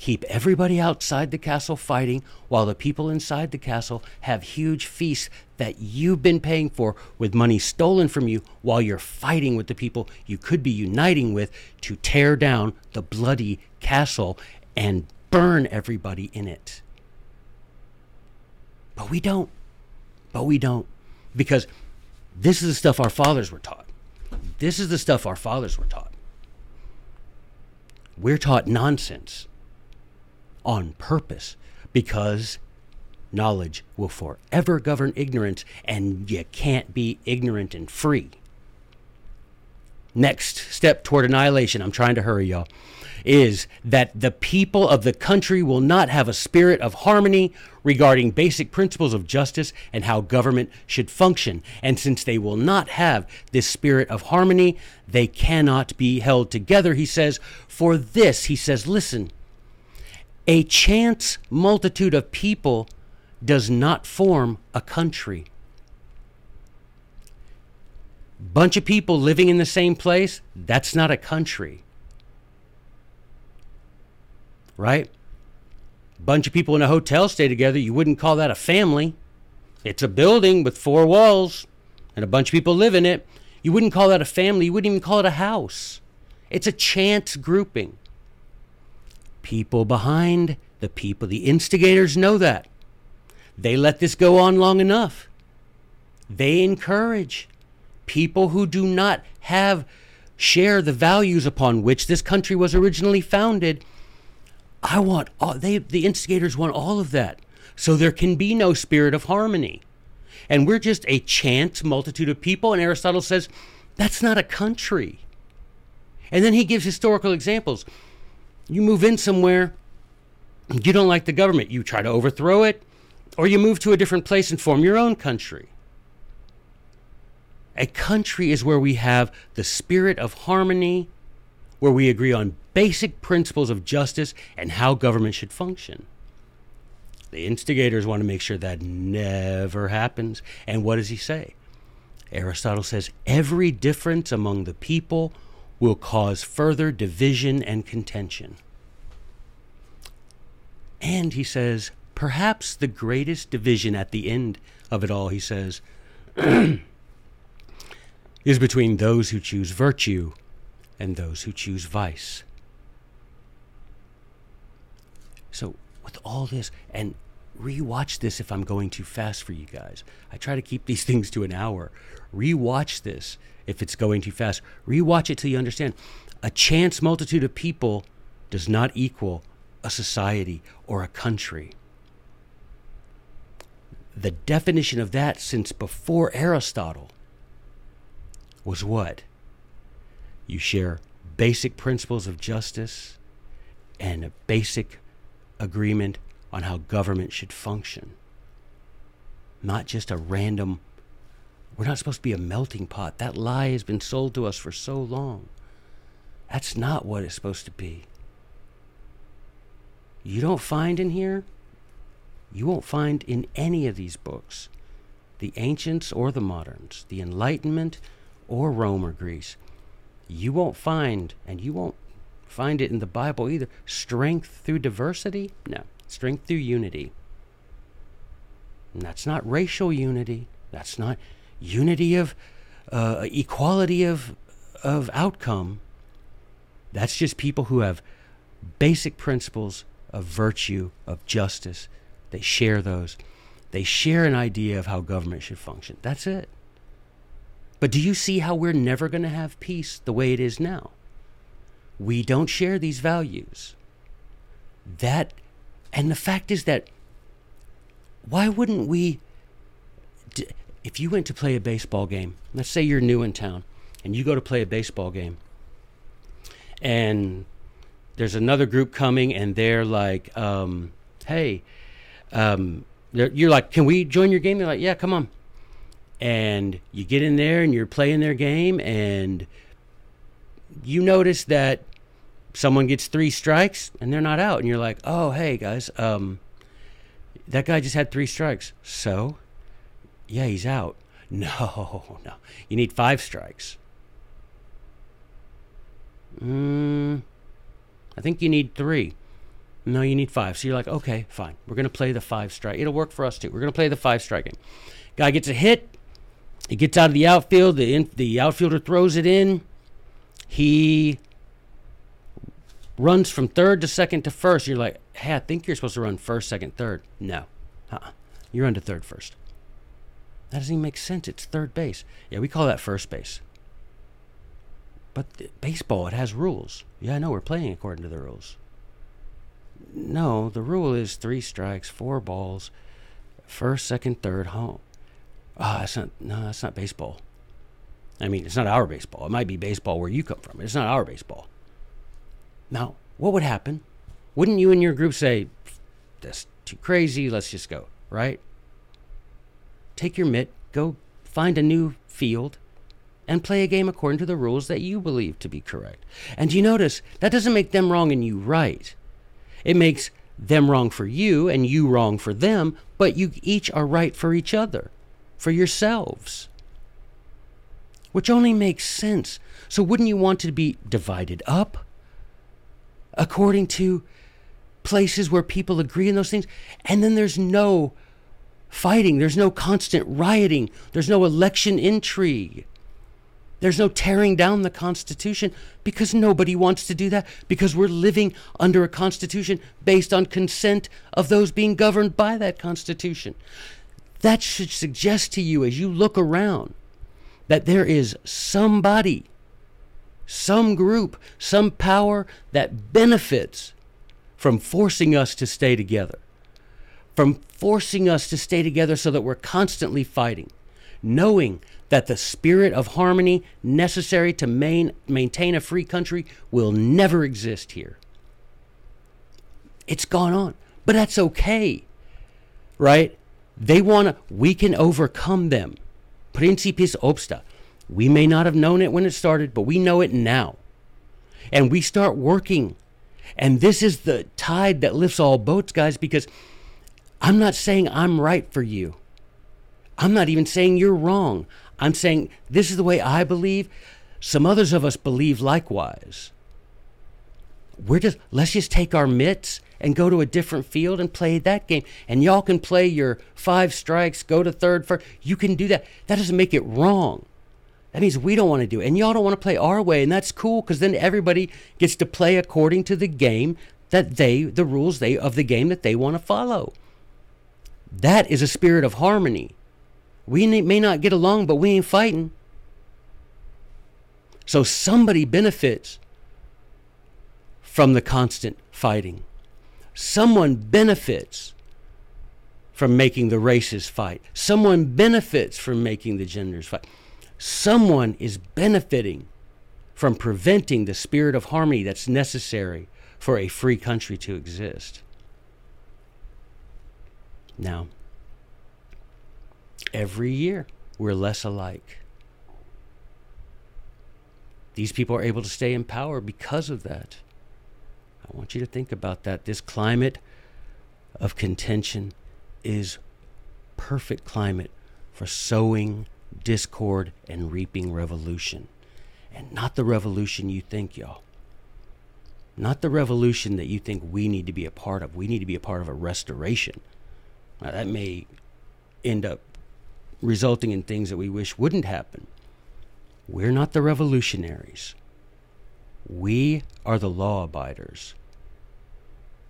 keep everybody outside the castle fighting while the people inside the castle have huge feasts that you've been paying for with money stolen from you while you're fighting with the people you could be uniting with to tear down the bloody castle and burn everybody in it. But we don't. But we don't. Because this is the stuff our fathers were taught. This is the stuff our fathers were taught. We're taught nonsense on purpose because knowledge will forever govern ignorance, and you can't be ignorant and free. Next step toward annihilation. I'm trying to hurry, y'all. Is that the people of the country will not have a spirit of harmony regarding basic principles of justice and how government should function. And since they will not have this spirit of harmony, they cannot be held together, he says. For this, he says, listen, a chance multitude of people does not form a country. Bunch of people living in the same place, that's not a country. Right? Bunch of people in a hotel stay together, you wouldn't call that a family. It's a building with four walls and a bunch of people live in it. You wouldn't call that a family, you wouldn't even call it a house. It's a chance grouping. People behind the people, the instigators know that. They let this go on long enough. They encourage people who do not have share the values upon which this country was originally founded. I want all they the instigators want all of that. So there can be no spirit of harmony. And we're just a chant multitude of people and Aristotle says that's not a country. And then he gives historical examples. You move in somewhere, you don't like the government, you try to overthrow it, or you move to a different place and form your own country. A country is where we have the spirit of harmony, where we agree on basic principles of justice and how government should function. The instigators want to make sure that never happens. And what does he say? Aristotle says every difference among the people will cause further division and contention. And he says, perhaps the greatest division at the end of it all, he says, is between those who choose virtue and those who choose vice. So, with all this, and rewatch this if I'm going too fast for you guys. I try to keep these things to an hour. Rewatch this if it's going too fast. Rewatch it till you understand. A chance multitude of people does not equal a society or a country. The definition of that since before Aristotle was what? You share basic principles of justice and a basic agreement on how government should function. Not just a random, we're not supposed to be a melting pot. That lie has been sold to us for so long. That's not what it's supposed to be. You don't find in here, you won't find in any of these books, the ancients or the moderns, the Enlightenment or Rome or Greece. You won't find, and you won't find it in the Bible either, strength through diversity. No, strength through unity. And that's not racial unity. That's not unity of uh, equality of of outcome. That's just people who have basic principles of virtue, of justice. They share those. They share an idea of how government should function. That's it. But do you see how we're never going to have peace the way it is now? We don't share these values. That, and the fact is that why wouldn't we? If you went to play a baseball game, let's say you're new in town and you go to play a baseball game, and there's another group coming and they're like, um, hey, um, you're like, can we join your game? They're like, yeah, come on. And you get in there and you're playing their game and you notice that someone gets three strikes and they're not out. And you're like, oh, hey, guys, um, that guy just had three strikes. So, yeah, he's out. No, no. You need five strikes. Mm, I think you need three. No, you need five. So you're like, okay, fine. We're going to play the five strike. It'll work for us too. We're going to play the five strike game. Guy gets a hit. He gets out of the outfield. The, in, the outfielder throws it in. He runs from third to second to first. You're like, hey, I think you're supposed to run first, second, third. No. Uh-uh. You run to third first. That doesn't even make sense. It's third base. Yeah, we call that first base. But baseball, it has rules. Yeah, I know we're playing according to the rules. No, the rule is three strikes, four balls, first, second, third, home. Ah, oh, that's not. No, that's not baseball. I mean, it's not our baseball. It might be baseball where you come from. It's not our baseball. Now, what would happen? Wouldn't you and your group say, that's too crazy, let's just go, right? Take your mitt, go find a new field, and play a game according to the rules that you believe to be correct. And you notice that doesn't make them wrong and you right. It makes them wrong for you and you wrong for them, but you each are right for each other, for yourselves. Which only makes sense. So wouldn't you want to be divided up according to places where people agree in those things? And then there's no fighting, there's no constant rioting, there's no election intrigue. There's no tearing down the Constitution because nobody wants to do that because we're living under a Constitution based on consent of those being governed by that Constitution. That should suggest to you as you look around that there is somebody, some group, some power that benefits from forcing us to stay together, from forcing us to stay together so that we're constantly fighting, knowing that the spirit of harmony necessary to main, maintain a free country will never exist here. It's gone on, but that's okay, right? They want to, we can overcome them. Principiis obsta. We may not have known it when it started, but we know it now. And we start working. And this is the tide that lifts all boats, guys, because I'm not saying I'm right for you. I'm not even saying you're wrong. I'm saying this is the way I believe. Some others of us believe likewise. We're just let's just take our mitts and go to a different field and play that game. And y'all can play your five strikes, go to third, first. You can do that. That doesn't make it wrong. That means we don't want to do it. And y'all don't want to play our way. And that's cool because then everybody gets to play according to the game that they, the rules they of the game that they want to follow. That is a spirit of harmony. We may not get along, but we ain't fighting. So somebody benefits from the constant fighting. Someone benefits from making the races fight. Someone benefits from making the genders fight. Someone is benefiting from preventing the spirit of harmony that's necessary for a free country to exist. Now, every year we're less alike. These people are able to stay in power because of that. I want you to think about that. This climate of contention is perfect climate for sowing discord and reaping revolution. And not the revolution you think, y'all. Not the revolution that you think we need to be a part of. We need to be a part of a restoration. Now, that may end up resulting in things that we wish wouldn't happen. We're not the revolutionaries. We are the law abiders.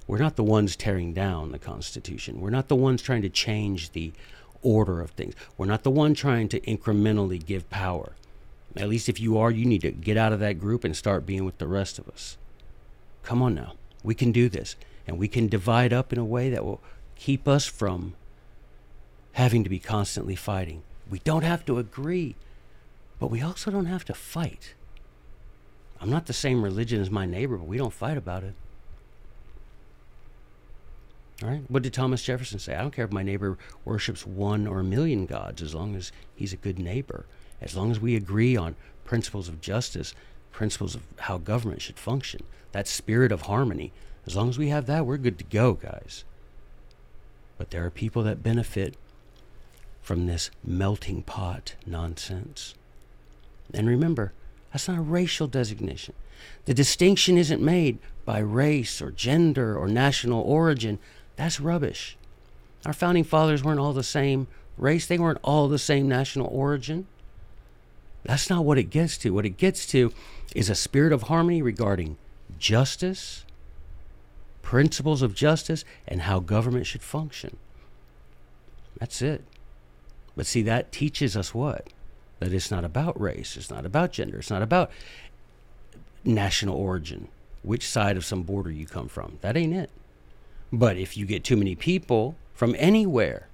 We're not the ones tearing down the Constitution. We're not the ones trying to change the order of things. We're not the one trying to incrementally give power. At least if you are, you need to get out of that group and start being with the rest of us. Come on now. We can do this. And we can divide up in a way that will keep us from having to be constantly fighting. We don't have to agree, but we also don't have to fight. I'm not the same religion as my neighbor, but we don't fight about it. All right? What did Thomas Jefferson say? I don't care if my neighbor worships one or a million gods as long as he's a good neighbor. As long as we agree on principles of justice, principles of how government should function, that spirit of harmony, as long as we have that, we're good to go, guys. But there are people that benefit from this melting pot nonsense. And remember, that's not a racial designation. The distinction isn't made by race or gender or national origin. That's rubbish. Our founding fathers weren't all the same race, they weren't all the same national origin. That's not what it gets to. What it gets to is a spirit of harmony regarding justice, principles of justice, and how government should function. That's it. But see, that teaches us what? That it's not about race, it's not about gender, it's not about national origin, which side of some border you come from. That ain't it. But if you get too many people from anywhere,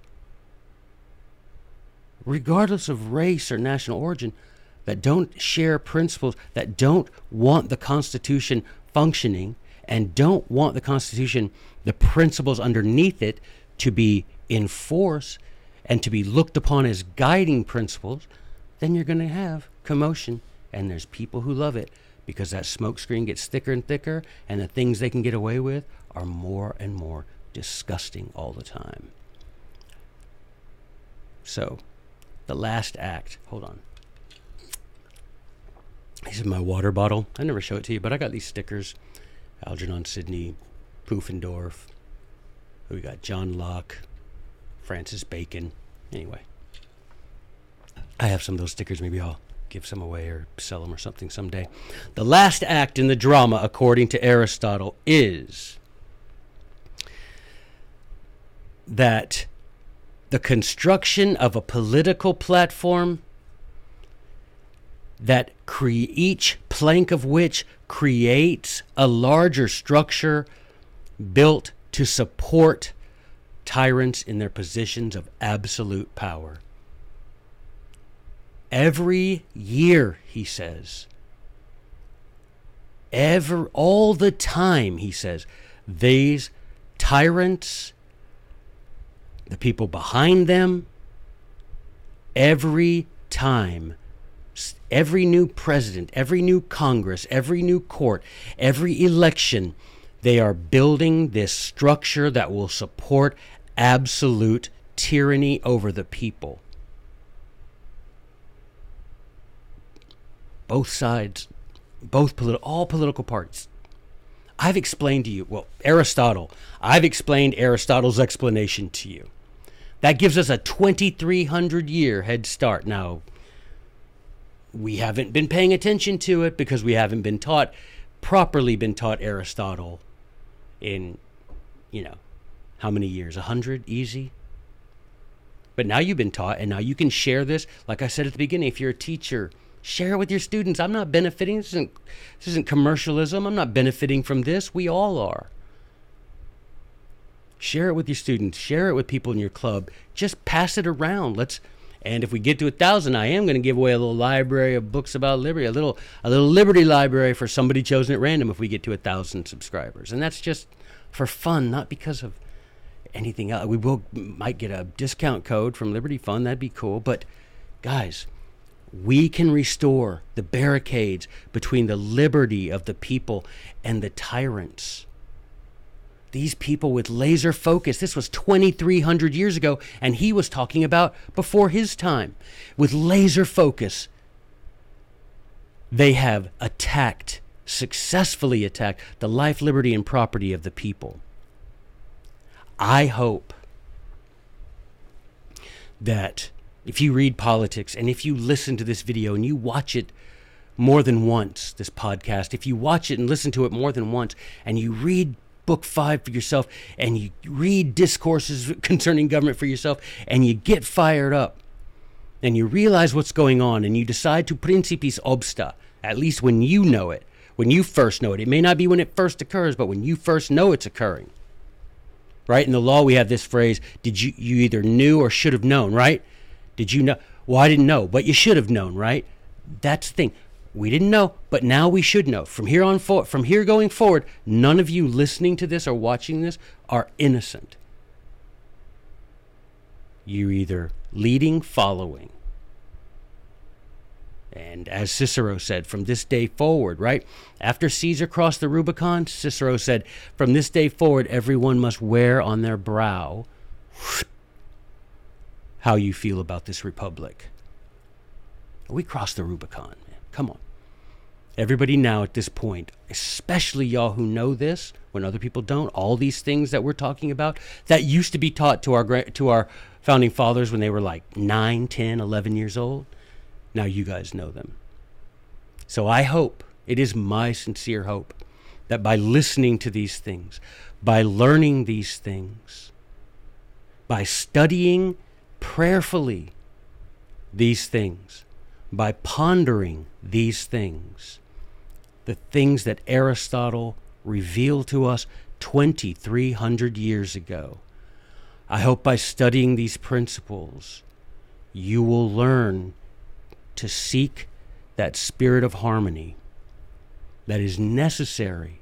regardless of race or national origin, that don't share principles, that don't want the Constitution functioning and don't want the Constitution, the principles underneath it, to be in force and to be looked upon as guiding principles, then you're going to have commotion. And there's people who love it because that smokescreen gets thicker and thicker, and the things they can get away with are more and more disgusting all the time. So, the last act, hold on. This is my water bottle. I never show it to you, but I got these stickers Algernon Sidney, Pufendorf. We got John Locke, Francis Bacon. Anyway, I have some of those stickers. Maybe I'll give some away or sell them or something someday. The last act in the drama, according to Aristotle, is that the construction of a political platform that cre- each plank of which creates a larger structure built to support tyrants in their positions of absolute power. Every year, he says, ever all the time, he says, these tyrants, the people behind them, every time every new president, every new Congress, every new court, every election, they are building this structure that will support absolute tyranny over the people. Both sides, both politi- all political parties. I've explained to you, well, Aristotle, I've explained Aristotle's explanation to you. That gives us a 2300 year head start. Now, we haven't been paying attention to it because we haven't been taught properly been taught Aristotle in you know how many years a hundred easy but now you've been taught and now you can share this like i said at the beginning if you're a teacher share it with your students i'm not benefiting this isn't this isn't commercialism i'm not benefiting from this we all are share it with your students share it with people in your club just pass it around let's and if we get to a thousand, I am going to give away a little library of books about liberty, a little a little liberty library for somebody chosen at random. If we get to a thousand subscribers, and that's just for fun, not because of anything else. We will might get a discount code from Liberty Fund. That'd be cool. But guys, we can restore the barricades between the liberty of the people and the tyrants these people with laser focus. This was 2,300 years ago, and he was talking about before his time. With laser focus, they have attacked, successfully attacked, the life, liberty, and property of the people. I hope that if you read politics and if you listen to this video and you watch it more than once, this podcast, if you watch it and listen to it more than once, and you read book five for yourself and you read discourses concerning government for yourself and you get fired up and you realize what's going on and you decide to principiis obsta, at least when you know it, when you first know it. It may not be when it first occurs, but when you first know it's occurring. Right? In the law, we have this phrase, did you, you either knew or should have known, right? Did you know? Well, I didn't know, but you should have known, right? That's the thing. We didn't know, but now we should know. From here on forward, from here going forward, none of you listening to this or watching this are innocent. You're either leading, following. And as Cicero said, from this day forward, right? After Caesar crossed the Rubicon, Cicero said, from this day forward, everyone must wear on their brow how you feel about this republic. We crossed the Rubicon. Come on. Everybody now at this point, especially y'all who know this when other people don't, all these things that we're talking about that used to be taught to our to our founding fathers when they were like 9, 10, 11 years old. Now you guys know them. So I hope, it is my sincere hope that by listening to these things, by learning these things, by studying prayerfully these things, by pondering these things, the things that Aristotle revealed to us 2,300 years ago. I hope by studying these principles, you will learn to seek that spirit of harmony that is necessary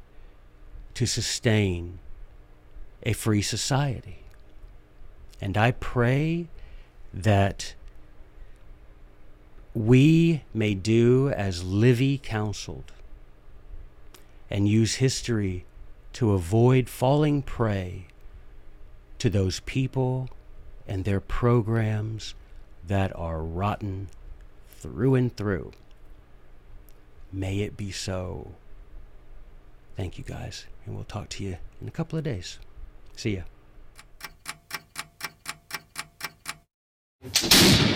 to sustain a free society. And I pray that we may do as Livy counseled and use history to avoid falling prey to those people and their programs that are rotten through and through. May it be so. Thank you guys, and we'll talk to you in a couple of days. See ya. you